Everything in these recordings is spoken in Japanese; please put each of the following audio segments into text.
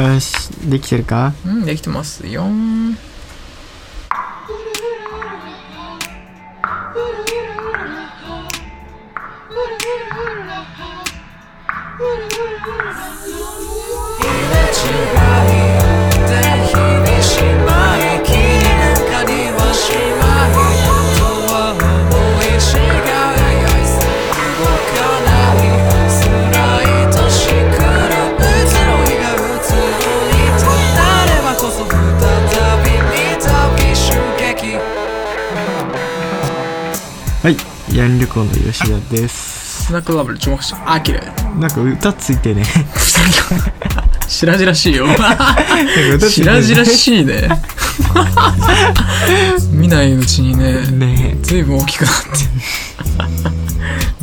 よしできてるか？うんできてますよ。んはいヤン旅行の吉田です。スナックラブル注目した。あ綺麗。なんか歌ついてね。しいよ。なんか歌ついて白々ねしいね。見ないうちにねね。随分大きくなって。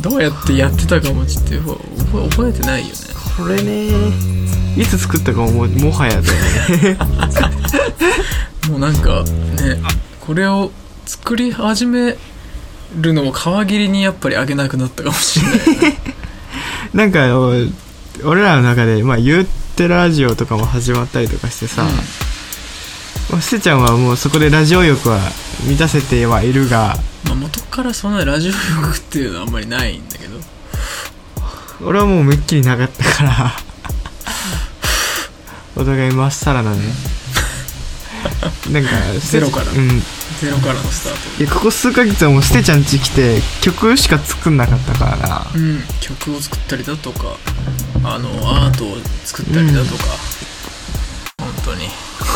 どうやってやってたかもちょっと覚え覚えてないよね。これね。いつ作ったかももはやだよね。もうなんかねこれを作り始めるのを皮切りにやっぱりあげなくなったかもしれないな。んかお俺らの中でまあ言ってラジオとかも始まったりとかしてさ、まあ、ステちゃんはもうそこでラジオ欲は満たせてはいるがまあ、元からそんなラジオ欲っていうのはあんまりないんだけど。俺はもうめっきりなかったから お互いまっさらなね。なんかゼロから。うんゼロからのスタート。いやここ数ヶ月はもうステちゃん家来て曲しか作んなかったから。なうん。曲を作ったりだとかあのアートを作ったりだとか、本当に。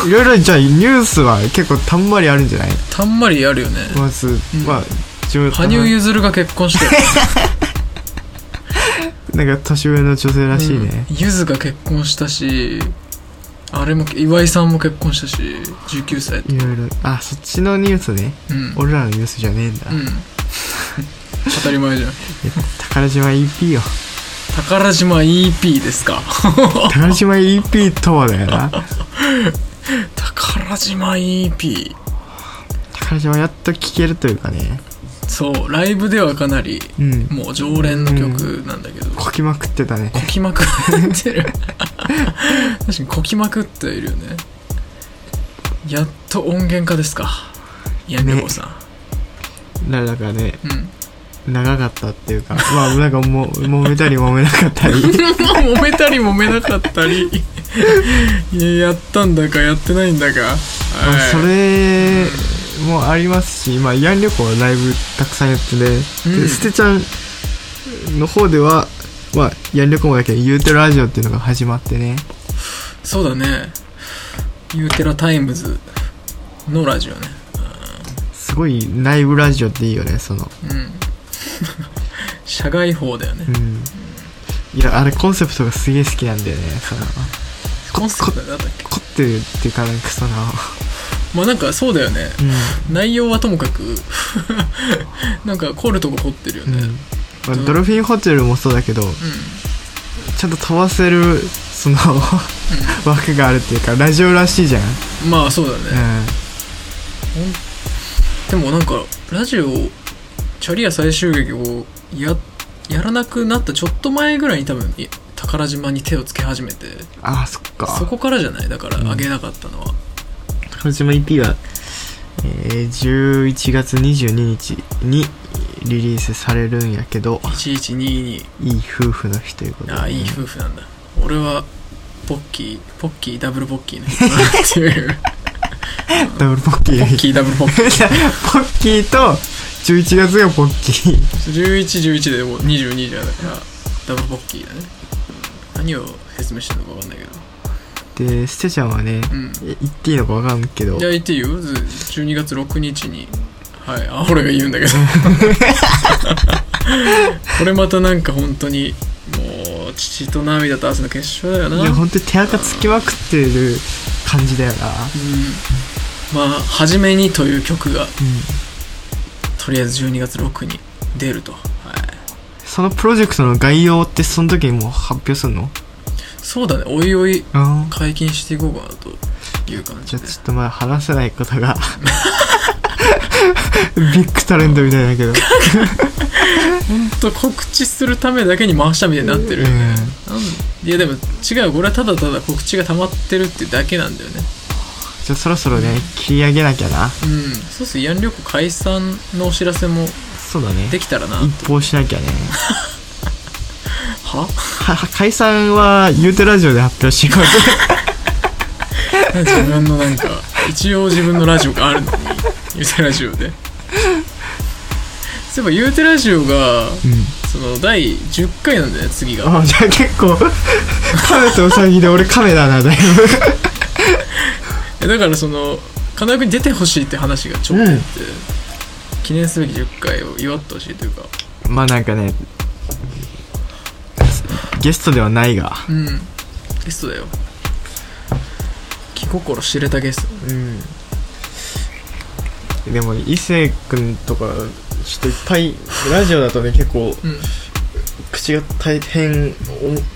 いろいろじゃあニュースは結構たんまりあるんじゃない？たんまりあるよね、まず、うん。まあ自分羽生結弦が結婚して なんか年上の女性らしいね、うん。ゆずが結婚したしあれも岩井さんも結婚したし19歳。いろいろ。あそっちのニュースね。うん。俺らのニュースじゃねえんだ、うん。当たり前じゃん。宝島 EP よ。宝島 EP ですか。宝島 EP とはだよな。宝島 EP 宝島やっと聴けるというかねそうライブではかなりうん。もう常連の曲なんだけど、こきまくってたね。こきまくってる。確かにこきまくっているよね。やっと音源化ですか。ヤンリョコさだだからねん、うん。長かったっていうかまあなんかもう 揉めたり揉めなかったり。揉めたり揉めなかったり。いややったんだかやってないんだか、まあはいそれもありますし、まあ、ヤン旅行はライブたくさんやってね、うん。でステちゃんの方では、まあ、ヤン旅行もだけど、ユーテラジオっていうのが始まってね、そうだね。ユーテラタイムズのラジオね。すごいライブラジオっていいよね、その、うん。社外法だよね。うん。いや、あれコンセプトがすげえ好きなんだよね、その、コンセプトなんだっけ？凝ってるっていうか、なんかその、まあなんかそうだよね。う内容はともかく。なんか凝るとこ凝ってるよん。ね。うん。まあ、ドルフィンホテルもそうだけど、うん、ちゃんと飛ばせる、その、枠があるっていうか、ラジオらしいじゃん。まあそうだうね、ん。でもなんかラジオチャリア最終劇をややらなくなったちょっと前ぐらいに多分い宝島に手をつけ始めて。ああ、そっか。そこからじゃない？だからあげなかったのは、宝島 EP は、えー、11月22日にリリースされるんやけど1122いい夫婦の日ということで、ああいい夫婦なんだ。俺はポッキーポッキーダブルポッキーの人だなっていうダブルポッキー。ポッキーダブルポッキー。ポッキーと11月がポッキー。1111でもう22じゃだからダブルポッキーだね。何を説明してるのか分かんないでステちゃんはね、うん。え言っていいのか分かんないけど。いや言っていいよ。ず12月6日にはい。あ俺が言うんだけど。これまたなんか本当にもう父と涙と汗の結晶だよな。いや本当に手垢つきまくってる感じだよな。うん。まあ「はじめに」という曲がうんとりあえず12月6に出ると、はい、そのプロジェクトの概要ってその時にもう発表するの？そうだね。おいおい解禁していこうかなという感じでじゃあちょっとまあ話せないことが ビッグタレントみたいだけど。ほんと告知するためだけに回したみたいになってるよね、うん。なんいやでも違うこれはただただ告知が溜まってるってだけなんだよね。じゃあそろそろね切り上げなきゃな。うん。そうする慰安旅行解散のお知らせもそうだね。できたらな一報しなきゃね は？解散は言うてラジオで発表しよ自分のなんか一応自分のラジオがあるのにゆうてラジオで。そういえばゆうてラジオがう、うん、その第10回なんだよね次が。あじゃあ結構亀とウサギで俺亀だなだいえだからその金井君に出てほしいって話がちょっとあって、記念すべき10回を祝ってほしいというか。ぶまあなんかねゲストではないが。うん。ゲストだよ。気心知れたゲスト。うん。でも伊勢君とかちょっといっぱいラジオだとね結構うん。口が大変お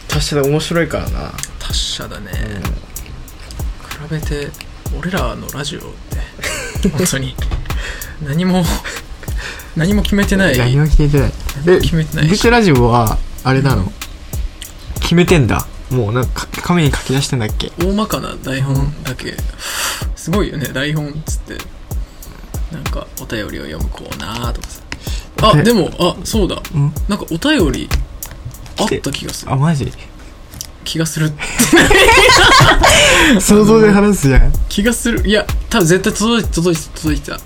達者で面白いからな、達者だね、比べて俺らのラジオって本当に。何も何も決めてない。何も決めてない。で決めてない。しビクラジオはあれなの、決めてんだ。もうなんか紙に書き出してんだっけ？大まかな台本だけ、すごいよね台本っつって。なんかお便りを読むコーナーとかさ。あででもあそうだ。うん？なんかお便りあった気がする。あマジ？気がする。想像で話すじゃん。気がする。いや多分絶対届いて届いて届いてた。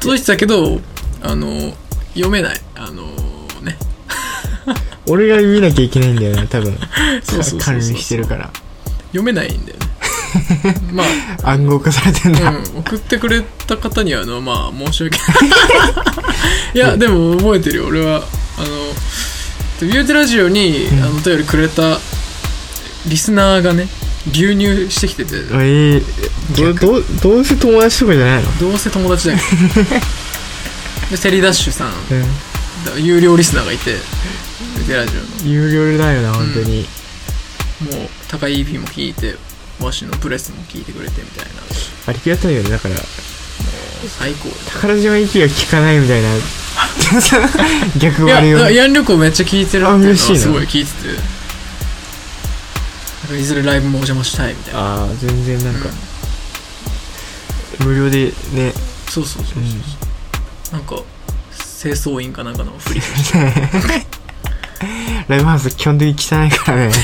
届いてたけどあの読めない。あのね俺が見なきゃいけないんだよね多分。そうそうそうそう。管理してるから。読めないんだよね。まあ。暗号化されてんだ、うん、送ってくれた方にはあのまあ申し訳ない。いやでも覚えてるよ俺は。あのビューテラジオに、うん。あのお便りくれたリスナーがね流入してきてて。えー、どどうどうせ友達とかじゃないの？どうせ友達だよ でセリダッシュさん。うだ有料リスナーがいてビューテラジオのん。有料だよな本当に、もう高い EP も聞いてわしのプレスも聞いてくれてみたいな。ありがたいよねだから。最高宝島行きが聞かないみたいな。逆割を。ヤン旅行めっちゃ聞いてるっていうすごい聞いてて。なんかいずれライブもお邪魔したいみたいな。ああ全然なんか、無料でね。そうそうそうそう、なんか清掃員かなんかのフリ ライブハウス基本的に汚いからね。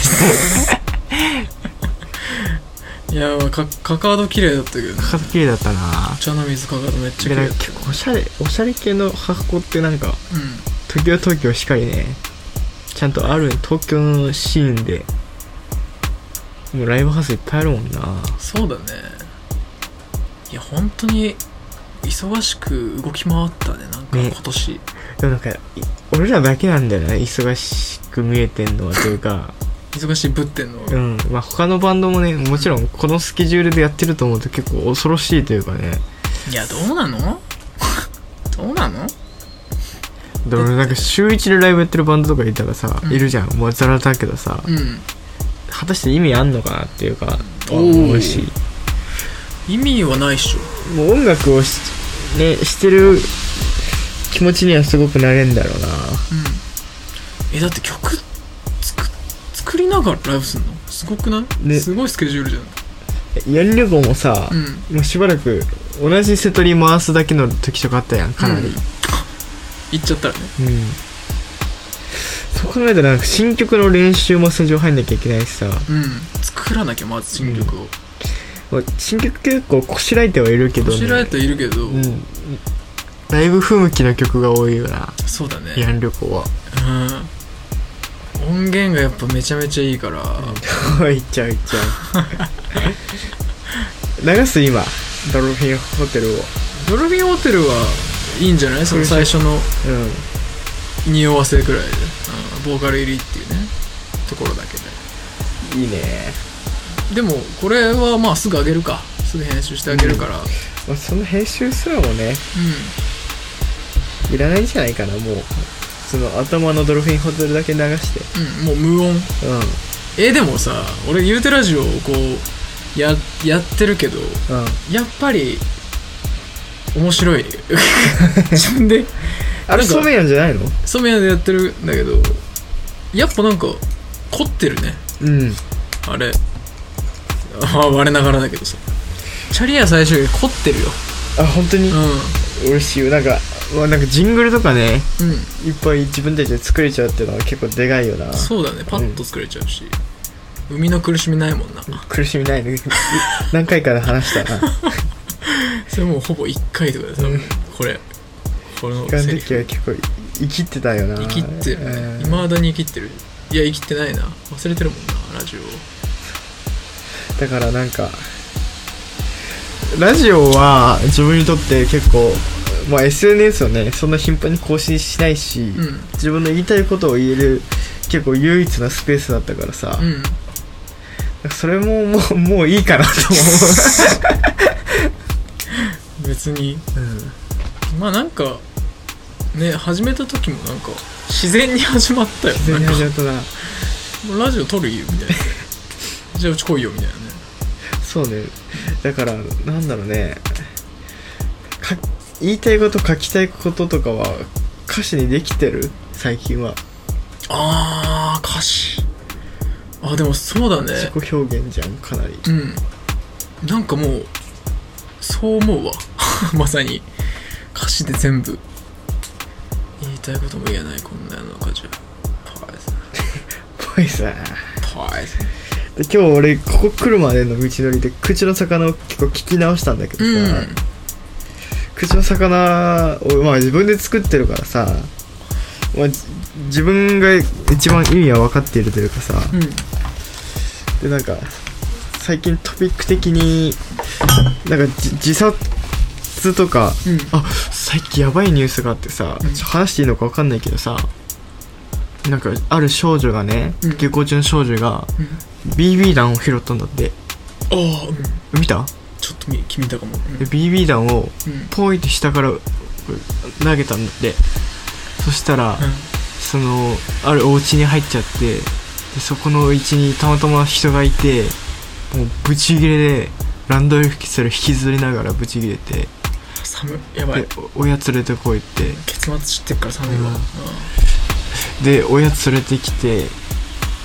いやかカカード綺麗だったけどね。かっ綺麗だったな。お茶の水カカードめっちゃ綺麗だった。結構おしゃれおしゃれ系の箱ってなんかうん。東京東京しかりね。ちゃんとある東京のシーンで。もうライブハウスいっぱいあるもんな。そうだね。いや本当に忙しく動き回ったねなんかね。今年、でもなんかい俺らだけなんだよね。忙しく見えてんのはというか。忙しいぶってんの、うん。まあ他のバンドもねもちろんこのスケジュールでやってると思うと結構恐ろしいというかね。いやどうなの？どうなの？だからなんか週1でライブやってるバンドとかいたらさ、うん。いるじゃん。もうザラだけどさ、うん。果たして意味あんのかなっていうか思うし。意味はないっしょ。もう音楽をし,、ね、してる気持ちにはすごくなれんだろうな。うん。えだって曲作作りながらライブすんの？すごくない、ね。すごいスケジュールじゃん。やり旅行もさ、うん。もうしばらく同じ瀬戸に回すだけの時とかあったやんかなり。うん。行っちゃったらね。うん、そう考えたらなんか新曲の練習もスタジオ入んなきゃいけないしさ。うん。作らなきゃまず新曲を、まあ新曲結構こしらえてはいるけどね。こしらえているけど、うんライブ風向きの曲が多いよな。そうだね。慰安旅行は。うん。音源がやっぱめちゃめちゃいいから、いっちゃういっちゃう。流す今。ドルフィンホテルを。ドルフィンホテルはいいんじゃない？その最初の。う匂わせくらいで、うん、ボーカル入りっていうね。ところだけで。んいいね、でもこれはまあすぐ上げるか。すぐ編集してあげるから。うん、まあ、その編集すらもねいらないんじゃないかなもう。その頭のドルフィンホテルだけ流して。うん、もう無音。うえでもさ俺ゆうてラジオをこうややってるけどんうん。やっぱり面白い。自分で。あれソメヤンじゃないの？ソメヤでやってるんだけどやっぱなんか凝ってるね。うん。あれ。あ我ながらだけどさ。チャリア最初より凝ってるよ。あ本当に？う嬉しい。よなんかまあなんかジングルとかねんうん。いっぱい自分たちで作れちゃうっていうのは結構でかいよな。そうだね。パッと作れちゃうし、生みの苦しみないもんな。苦しみないね。何回かで話したな。それもうほぼ1回とかでさ、うん。これ。このあのセリフ。時は結構生きってたよな。生きってるね。うん。いまだに生きってる。いや生きてないな。忘れてるもんなラジオだからなんかラジオは自分にとって結構まあ SNS をねそんな頻繁に更新しないし、うん。自分の言いたいことを言える結構唯一なスペースだったからさ、うん。それももうもういいかなと別に。思う、まあなんかね始めた時もなんか自然に始まったよ。自然に始まったな。もうラジオ撮るよみたいな。じゃあうち来いよみたいなね。そうね。だからなんだろうね。か言いたいこと書きたいこととかは歌詞にできてる？最近は。あー歌詞。あでもそうだね。自己表現じゃんかなり。うん。なんかもうそう思うわ。まさに。歌詞で全部。言いたいことも言えないこんな世の中じゃパイズ。ぽいさでパイズ。今日俺ここ来るまでの道のりで口の魚を結構聞き直したんだけどさ、うん口の魚をまあ自分で作ってるからさ、まあ、じ自分が一番意味は分かっているというかさ、うん。でなんか最近トピック的になんかじ自殺とかうん。あ最近やばいニュースがあってさ、うん。話していいのか分かんないけどさなんかある少女がね、うん。下校中の少女がうん。BB 弾を拾ったんだって。ああうん。見た？ちょっと見君見たかも。で BB 弾をうん。うんポイって下から投げたんだって。そしたら、そのあるお家に入っちゃってでそこの家にたまたま人がいてもうブチギレでランドリー吹きする引きずりながらブチギレて寒いやばい。親連れてこいって。結末知ってっから寒いわ。で親連れてきて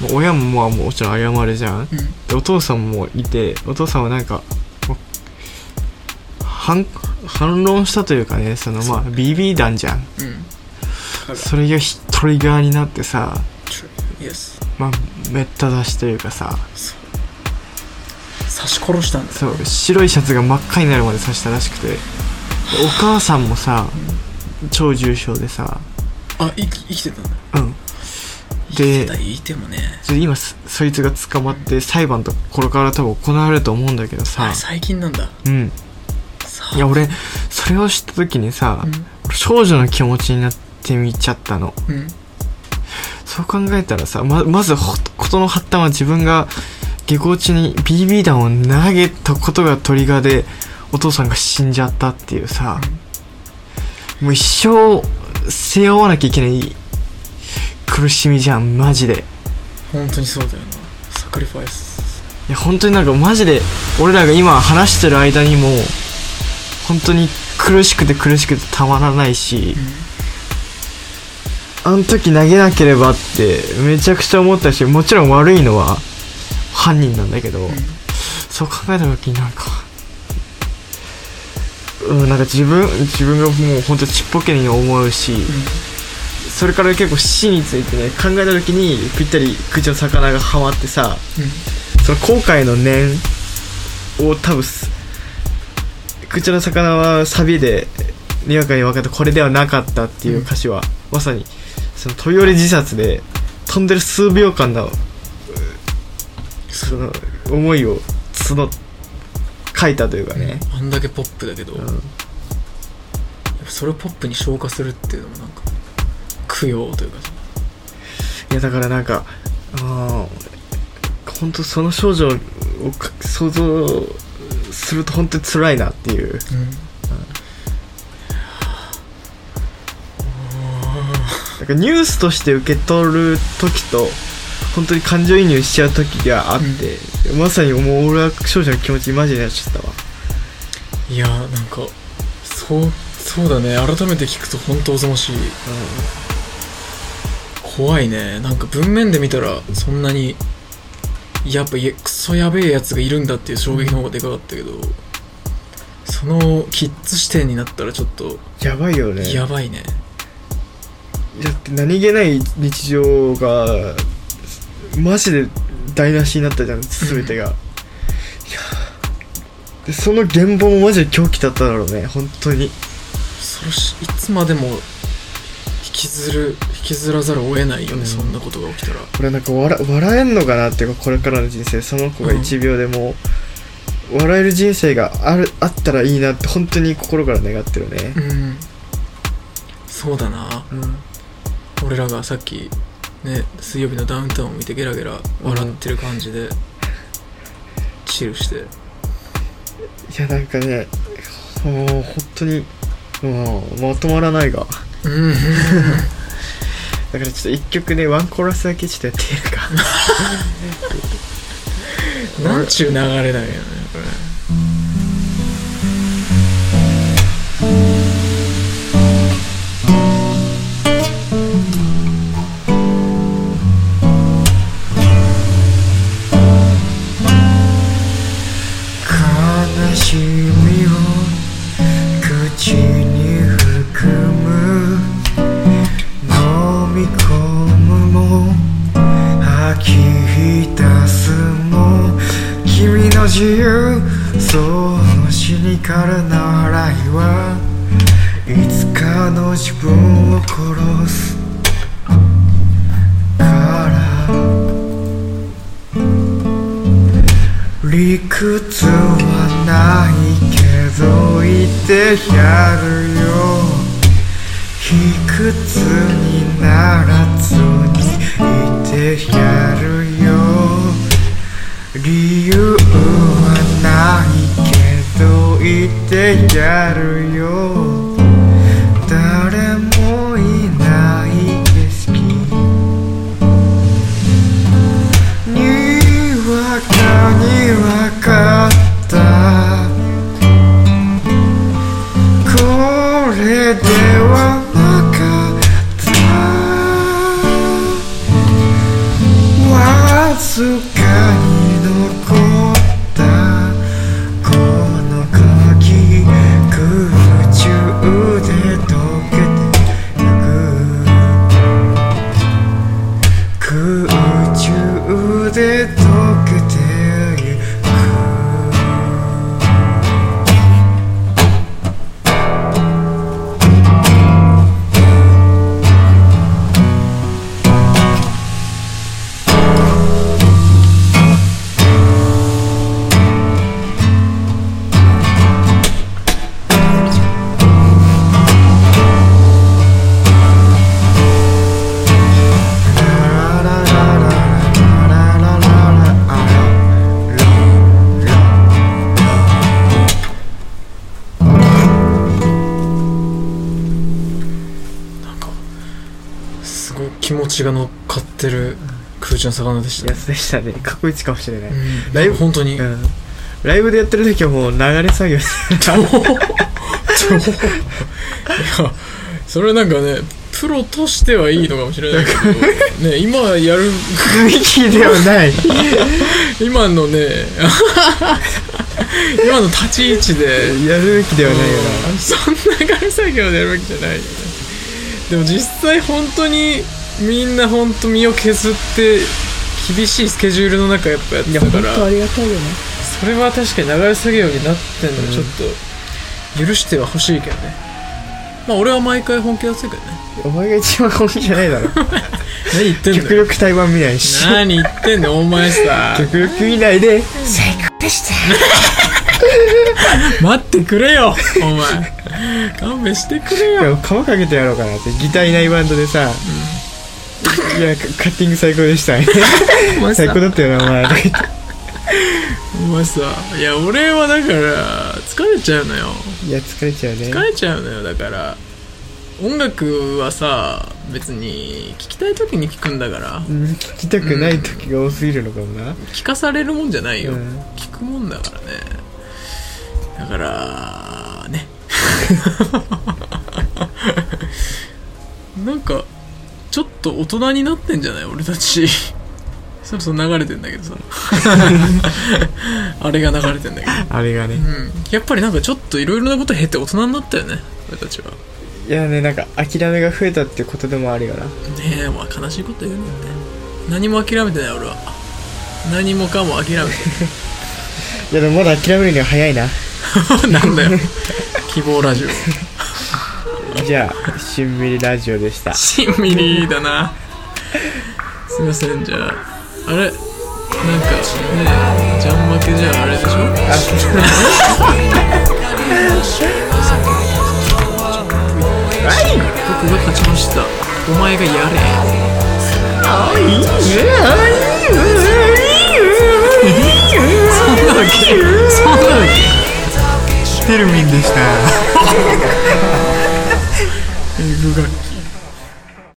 もう親もまあもちろん謝るじゃんうん。うん。でお父さんもいてお父さんはなんか反反論したというかねそのまあ BB 弾じゃん。うん。それがひトリガーになってさまあめった出しというかさ。刺し殺したんだよ。そう。白いシャツが真っ赤になるまで刺したらしくて。でお母さんもさ超重症でさ。あ生き生きてたんだ。うん。生きてでたいてもね。で今そそいつが捕まって裁判とかこれから多分行われると思うんだけどさ。あ最近なんだ。うん。さいや俺それを知った時にさ、う少女の気持ちになってみちゃったの。んうん。そう考えたらさままずほ事の発端は自分が下校中に BB 弾を投げたことがトリガーでお父さんが死んじゃったっていうさ、もう一生背負わなきゃいけない苦しみじゃんマジで。本当にそうだよな。サクリファイス。いや本当になんかマジで俺らが今話してる間にも本当に苦しくて苦しくてたまらないし、あの時投げなければってめちゃくちゃ思ったしもちろん悪いのは犯人なんだけど、そう考えた時になんかうんなんか自分自分がもう本当ちっぽけに思うし、それから結構死についてね考えた時にぴったり口の魚がハマってさその後悔の念を多分す口の魚はサビでにわかに分かったこれではなかったっていう歌詞は、まさにその飛び降り自殺で飛んでる数秒間のうその思いを募っ書いたというかね、あんだけポップだけど、うん。それをポップに消化するっていうのもなんか供養というかさ。いやだからなんかあ本当その少女をか想像すると本当に辛いなっていう。かニュースとして受け取る時と本当に感情移入しちゃう時があって、まさにもう俺は少女の気持ちにマジになっちゃったわ。いやーなんかそうそうだね。改めて聞くと本当おぞましい。怖いね。なんか文面で見たらそんなにやっぱクソやべえやつがいるんだっていう衝撃の方がでかかったけどそのキッズ視点になったらちょっとやばいよね。やばいね。だって何気ない日常がマジで台無しになったじゃん全てが、いやでその現場もマジで狂気だっただろうね本当に。それしい。つまでも引きずる引きずらざるを得ないよね、うん。そんなことが起きたら。俺なんか笑笑えんのかなっていうかこれからの人生その子が1秒でも笑える人生があるあったらいいなって本当に心から願ってるね。うん。そうだな。うん。俺らがさっきね水曜日のダウンタウンを見てゲラゲラ笑ってる感じで、チルして。いやなんかねもう本当にもうまとまらないがうん。だからちょっと一曲ねワンコーラスだけちょっとやってみるかなん。ちゅう流れだよねこれシニカルな笑いはいつかの自分を殺す。から理屈はないけど言ってやるよ。卑屈にならずに言ってやるよ。理由はない。gidecek yer yok 気持ちが乗っかってる空中の魚でしたやね。つでしたね。過去一かもしれない、うん。ライブ本当に、うん。ライブでやってる時はもう流れ作業してたいやそれなんかねプロとしてはいいのかもしれないけどね今やる。雰囲気ではない。今のね 今の立ち位置で。やるべきではないようん。そんな流れ作業でやるわけじゃないよね。でも実際本当にみんな本当身を削って厳しいスケジュールの中やっぱやってたから。りがたいよね。それは確かに流れ作業になってんのちょっと許してはほしいけどね。まあ俺は毎回本気出すけどね。お前が一番本気じゃないだろ。何言ってん極だよ力対バン見ないし。何言ってんだよお前さ。極力見ないで。最高でした待ってくれよお前。勘弁してくれよ。皮かけてやろうかなって。ギターいないバンドでさ、いやカカッティング最高でしたね。最高だったよなお前。お前さいや俺はだから疲れちゃうのよ。いや疲れちゃうね。疲れちゃうのよだから。音楽はさ別に聴きたい時に聴くんだから。うん聞きたくない時が多すぎるのかもな、聞かされるもんじゃないよ、うん。聞くもんだからね。だからね。なんかちょっと大人になってんじゃない？俺たち。そろそろ流れてんだけどさ あれが流れてんだけど。あれがね。うん。やっぱりなんかちょっといろいろなこと経て大人になったよね俺たちは。いやねなんか諦めが増えたってことでもあるよな。ねえまあ悲しいこと言うんだよね。何も諦めてない俺は。何もかも諦めて。いやでもまだ諦めるには早いな。なんだよ。希望ラジオじゃあしんみりラジオでした。しんみりだな。すいませんじゃああれ？なんかねジャン負けじゃああれでしょ？僕が勝ちましたお前がやれそんなわけそんなわけテルミンでしたえぐが